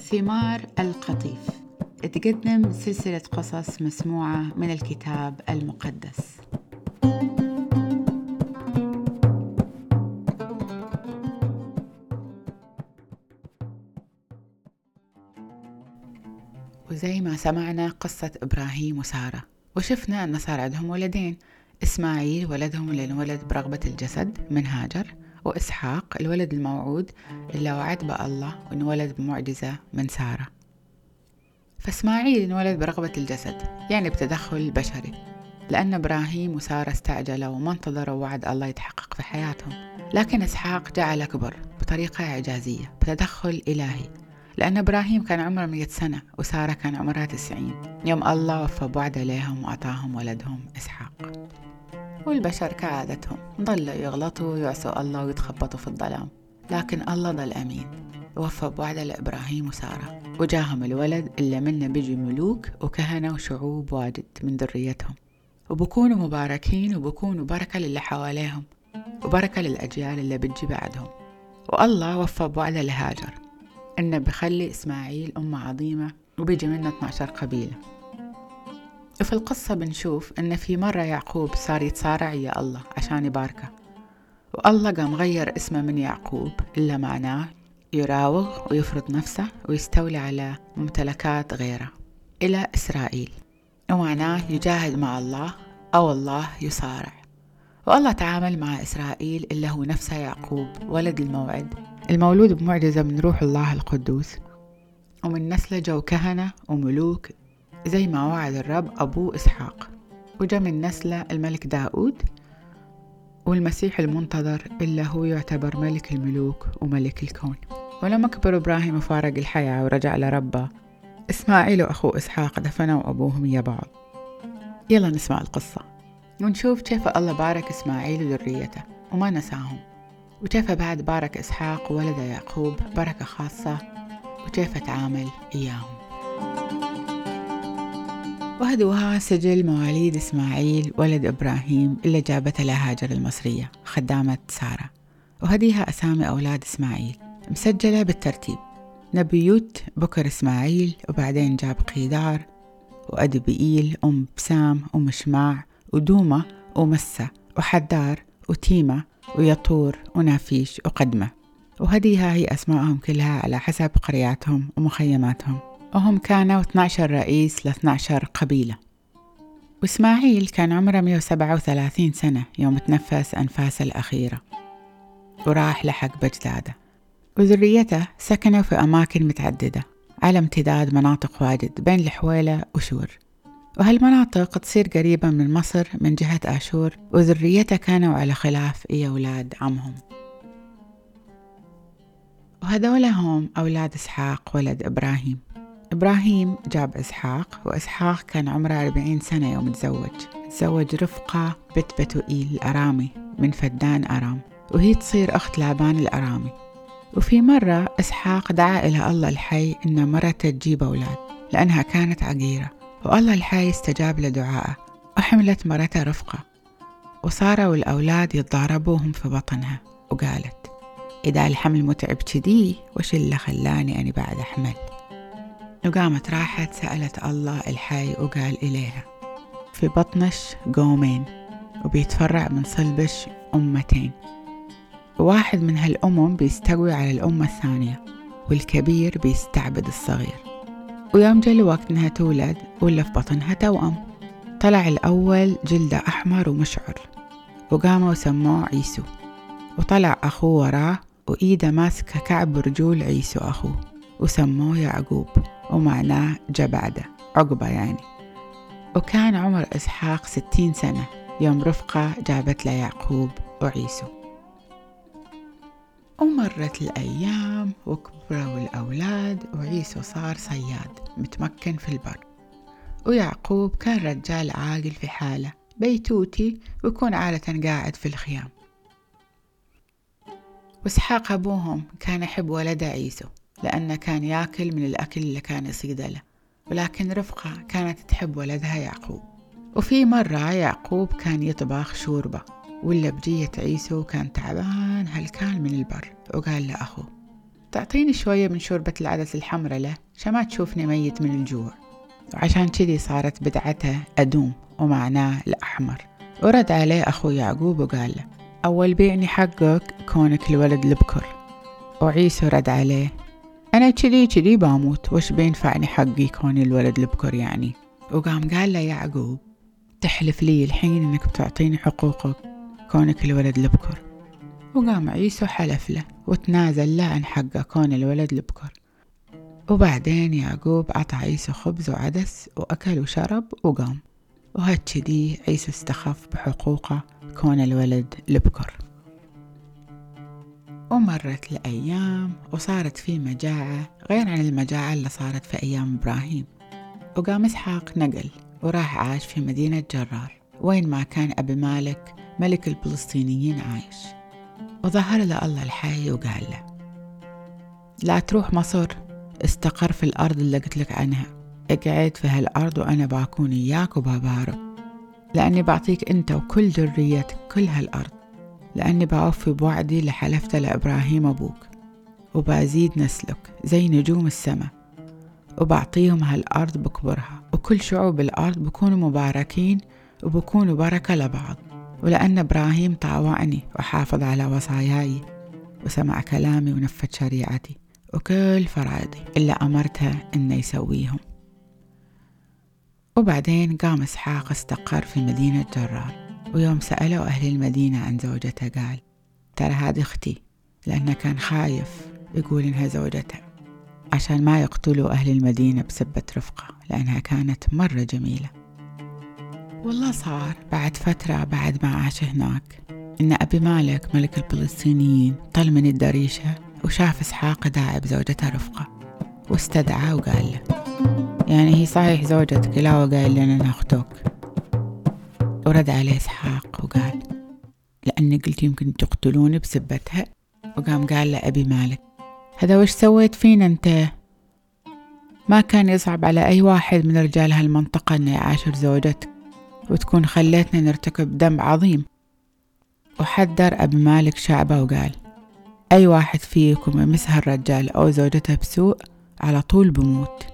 ثمار القطيف. تقدم سلسلة قصص مسموعة من الكتاب المقدس. وزي ما سمعنا قصة إبراهيم وسارة وشفنا أن صار عندهم ولدين إسماعيل ولدهم اللي انولد برغبة الجسد من هاجر وإسحاق الولد الموعود اللي وعد به الله وانولد بمعجزة من سارة. فإسماعيل انولد برغبة الجسد يعني بتدخل بشري. لأن إبراهيم وسارة استعجلوا وما انتظروا وعد الله يتحقق في حياتهم. لكن إسحاق جعل كبر بطريقة إعجازية بتدخل إلهي. لأن إبراهيم كان عمره مية سنة وسارة كان عمرها تسعين. يوم الله وفى بوعد عليهم وأعطاهم ولدهم إسحاق. والبشر كعادتهم ضلوا يغلطوا ويعصوا الله ويتخبطوا في الظلام. لكن الله ضل أمين. وفى بوعده لإبراهيم وسارة. وجاهم الولد اللي منه بيجي ملوك وكهنة وشعوب واجد من ذريتهم. وبكونوا مباركين وبكونوا بركة للي حواليهم. وبركة للأجيال اللي بتجي بعدهم. والله وفى بوعده لهاجر. إنه بخلي إسماعيل أمة عظيمة وبيجي منه 12 قبيلة. وفي القصة بنشوف إن في مرة يعقوب صار يتصارع يا الله عشان يباركه. والله قام غير اسمه من يعقوب إلا معناه يراوغ ويفرض نفسه ويستولي على ممتلكات غيره إلى إسرائيل. ومعناه يجاهد مع الله أو الله يصارع. والله تعامل مع إسرائيل اللي هو نفسه يعقوب ولد الموعد. المولود بمعجزة من روح الله القدوس. ومن نسله جو كهنة وملوك زي ما وعد الرب أبوه إسحاق. وجا من نسله الملك داود والمسيح المنتظر إلا هو يعتبر ملك الملوك وملك الكون. ولما كبر إبراهيم وفارق الحياة ورجع لربه إسماعيل وأخوه إسحاق دفنوا أبوهم يا بعض. يلا نسمع القصة. ونشوف كيف الله بارك إسماعيل وذريته وما نساهم. وكيف بعد بارك إسحاق وولده يعقوب بركة خاصة. وكيف تعامل إياهم. وهدوها سجل مواليد إسماعيل ولد إبراهيم اللي جابته له هاجر المصرية خدامة سارة. وهديها أسامي أولاد إسماعيل. مسجلة بالترتيب. نبيوت بكر إسماعيل وبعدين جاب قيدار وأدبئيل أم بسام ومشماع ودومة ومسة وحدار وتيمة ويطور ونافيش وقدمة. وهديها هي أسمائهم كلها على حسب قرياتهم ومخيماتهم. وهم كانوا 12 رئيس ل 12 قبيلة. وإسماعيل كان عمره 137 سنة يوم تنفس أنفاسه الأخيرة. وراح لحق بجداده. وذريته سكنوا في أماكن متعددة على امتداد مناطق واجد بين الحويلة وشور. وهالمناطق تصير قريبة من مصر من جهة آشور وذريته كانوا على خلاف إي أولاد عمهم. وهذول هم أولاد إسحاق ولد إبراهيم. إبراهيم جاب إسحاق وإسحاق كان عمره أربعين سنة يوم تزوج. تزوج رفقة بنت بتوئيل الأرامي من فدان أرام وهي تصير أخت لابان الأرامي. وفي مرة إسحاق دعا إلى الله الحي إن مرته تجيب أولاد لأنها كانت عقيرة. والله الحي استجاب لدعائه وحملت مرته رفقة. وصاروا الأولاد يتضاربوهم في بطنها وقالت إذا الحمل متعب كذي وش اللي خلاني أني بعد أحمل؟ وقامت راحت سألت الله الحي وقال إليها في بطنش قومين وبيتفرع من صلبش أمتين. وواحد من هالأمم بيستوي على الأمة الثانية والكبير بيستعبد الصغير. ويوم جا الوقت إنها تولد ولا في بطنها توأم. طلع الأول جلده أحمر ومشعر وقاموا وسموه عيسو. وطلع أخوه وراه وإيده ماسكة كعب رجول عيسو أخوه وسموه يعقوب. ومعناه جا بعده عقبة يعني. وكان عمر إسحاق ستين سنة يوم رفقة جابت له يعقوب وعيسو. ومرت الأيام وكبروا الأولاد وعيسو صار صياد متمكن في البر. ويعقوب كان رجال عاقل في حاله بيتوتي ويكون عادة قاعد في الخيام. وإسحاق أبوهم كان يحب ولده عيسو. لأنه كان ياكل من الأكل اللي كان يصيده له ولكن رفقة كانت تحب ولدها يعقوب. وفي مرة يعقوب كان يطبخ شوربة ولا بجية عيسو كان تعبان هالكان من البر وقال لأخوه تعطيني شوية من شوربة العدس الحمرة له ما تشوفني ميت من الجوع. وعشان كذي صارت بدعته أدوم ومعناه الأحمر. ورد عليه أخو يعقوب وقال له أول بيعني حقك كونك الولد البكر. وعيسو رد عليه أنا كذي كذي باموت. وش بينفعني حقي كوني الولد البكر يعني؟ وقام قال له يعقوب تحلف لي الحين إنك بتعطيني حقوقك كونك الولد البكر. وقام عيسو حلف له وتنازل له عن حقه كون الولد البكر. وبعدين يعقوب عطى عيسو خبز وعدس وأكل وشرب وقام. وهكذي عيسو استخف بحقوقه كون الولد البكر. ومرت الأيام وصارت في مجاعة غير عن المجاعة اللي صارت في أيام إبراهيم. وقام إسحاق نقل وراح عاش في مدينة جرار وين ما كان أبي مالك ملك الفلسطينيين عايش. وظهر له الله الحي وقال له لا تروح مصر استقر في الأرض اللي قلت لك عنها. اقعد في هالأرض وأنا باكون إياك وبابارك لأني بعطيك أنت وكل ذريتك كل هالأرض. لأني بوفي بوعدي اللي حلفته لإبراهيم أبوك وبزيد نسلك زي نجوم السماء وبعطيهم هالأرض بكبرها وكل شعوب الأرض بكونوا مباركين وبكونوا بركة لبعض. ولأن إبراهيم طاوعني وحافظ على وصاياي وسمع كلامي ونفذ شريعتي وكل فرائضي اللي أمرتها إنه يسويهم وبعدين قام إسحاق استقر في مدينة جرار ويوم سألوا أهل المدينة عن زوجته قال ترى هذه أختي لأنه كان خايف يقول إنها زوجته عشان ما يقتلوا أهل المدينة بسبة رفقة لأنها كانت مرة جميلة. والله صار. بعد فترة بعد ما عاش هناك إن أبي مالك ملك الفلسطينيين طل من الدريشة وشاف إسحاق داعي بزوجته رفقة واستدعاه وقال له يعني هي صحيح زوجتك لا وقال لنا أنها أختك ورد عليه إسحاق وقال لأني قلت يمكن تقتلوني بسبتها. وقام قال لأبي مالك هذا وش سويت فينا أنت؟ ما كان يصعب على أي واحد من رجال هالمنطقة أنه يعاشر زوجتك وتكون خليتنا نرتكب ذنب عظيم. وحذر أبي مالك شعبه وقال أي واحد فيكم يمس هالرجال أو زوجته بسوء على طول بموت.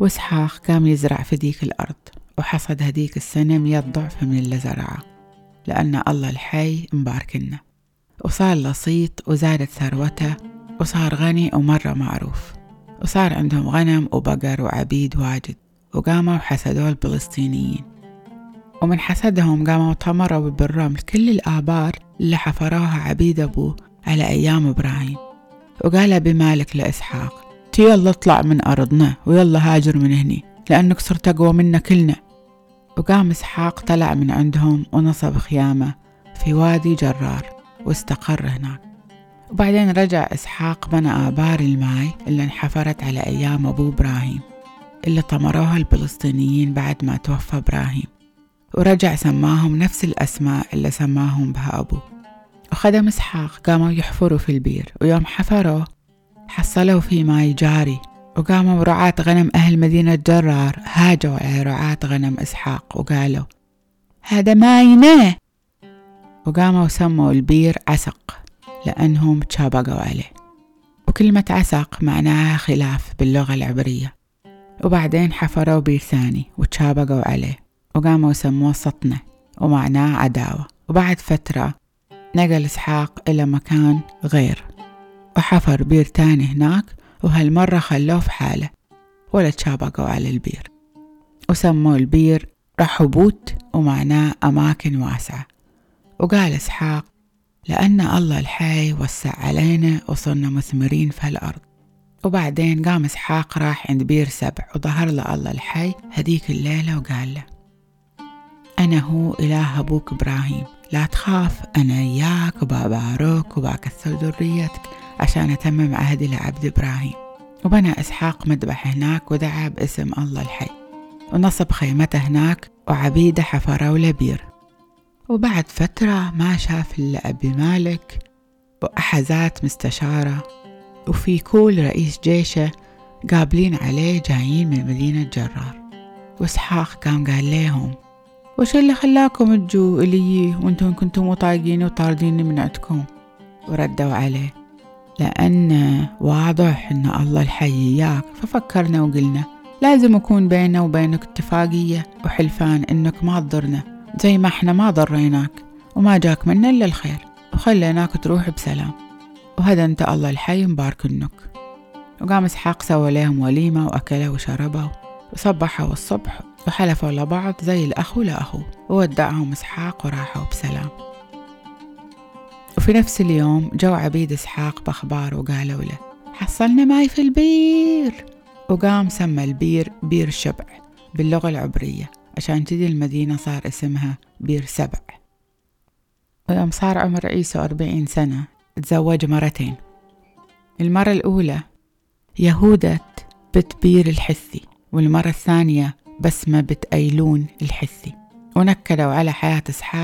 وإسحاق قام يزرع في ذيك الأرض. وحصد هديك السنة مية ضعف من اللي زرعه لأن الله الحي مباركنا. وصار لصيط وزادت ثروته وصار غني ومرة معروف. وصار عندهم غنم وبقر وعبيد واجد وقاموا حسدوا الفلسطينيين. ومن حسدهم قاموا طمروا بالرمل كل الآبار اللي حفروها عبيد أبوه على أيام إبراهيم. وقال بمالك لإسحاق يلا اطلع من أرضنا ويلا هاجر من هني. لأنك صرت أقوى منا كلنا. وقام إسحاق طلع من عندهم ونصب خيامة في وادي جرار واستقر هناك. وبعدين رجع إسحاق بنى آبار الماي اللي انحفرت على أيام أبو إبراهيم اللي طمروها الفلسطينيين بعد ما توفى إبراهيم. ورجع سماهم نفس الأسماء اللي سماهم بها أبوه. وخدم إسحاق قاموا يحفروا في البير ويوم حفروا حصلوا في ماي جاري وقاموا رعاة غنم أهل مدينة جرار. هاجوا على رعاة غنم إسحاق وقالوا هذا ماينا وقاموا سموا البير عسق لأنهم تشابقوا عليه. وكلمة عسق معناها خلاف باللغة العبرية. وبعدين حفروا بير ثاني وتشابقوا عليه. وقاموا سموه سطنة ومعناه عداوة. وبعد فترة نقل إسحاق إلى مكان غير. وحفر بير تاني هناك وهالمرة خلوه في حاله ولا تشابقوا على البير. وسموا البير رحبوت ومعناه أماكن واسعة. وقال إسحاق لأن الله الحي وسع علينا وصرنا مثمرين في هالأرض. وبعدين قام إسحاق راح عند بير سبع وظهر له الله الحي هديك الليلة وقال له أنا هو إله أبوك إبراهيم لا تخاف أنا إياك وبابارك وبكثر ذريتك. عشان أتمم عهدي لعبد إبراهيم. وبنى إسحاق مذبح هناك ودعا باسم الله الحي. ونصب خيمته هناك وعبيده حفروا له بير وبعد فترة ما شاف إلا أبي مالك وأحزات مستشارة. وفي كل رئيس جيشه قابلين عليه جايين من مدينة جرار. وإسحاق قام قال لهم وش اللي خلاكم تجوا إلي وأنتم كنتم مطايقين وطارديني من عندكم؟ وردوا عليه لأن واضح إن الله الحي إياك. ففكرنا وقلنا لازم يكون بيننا وبينك اتفاقية وحلفان إنك ما تضرنا زي ما إحنا ما ضريناك وما جاك منا إلا الخير وخليناك تروح بسلام. وهذا أنت الله الحي مباركنك وقام إسحاق سوى لهم وليمة وأكلوا وشربوا وصبحوا الصبح وحلفوا لبعض زي الأخ لأخوه وودعهم إسحاق وراحوا بسلام. وفي نفس اليوم جو عبيد إسحاق بأخبار وقالوا له حصلنا ماي في البير. وقام سمى البير بير شبع باللغة العبرية عشان كذي المدينة صار اسمها بير سبع. ويوم صار عمر عيسو أربعين سنة تزوج مرتين. المرة الأولى يهودة بت بير الحثي والمرة الثانية بسمة بت أيلون الحثي ونكدوا على حياة إسحاق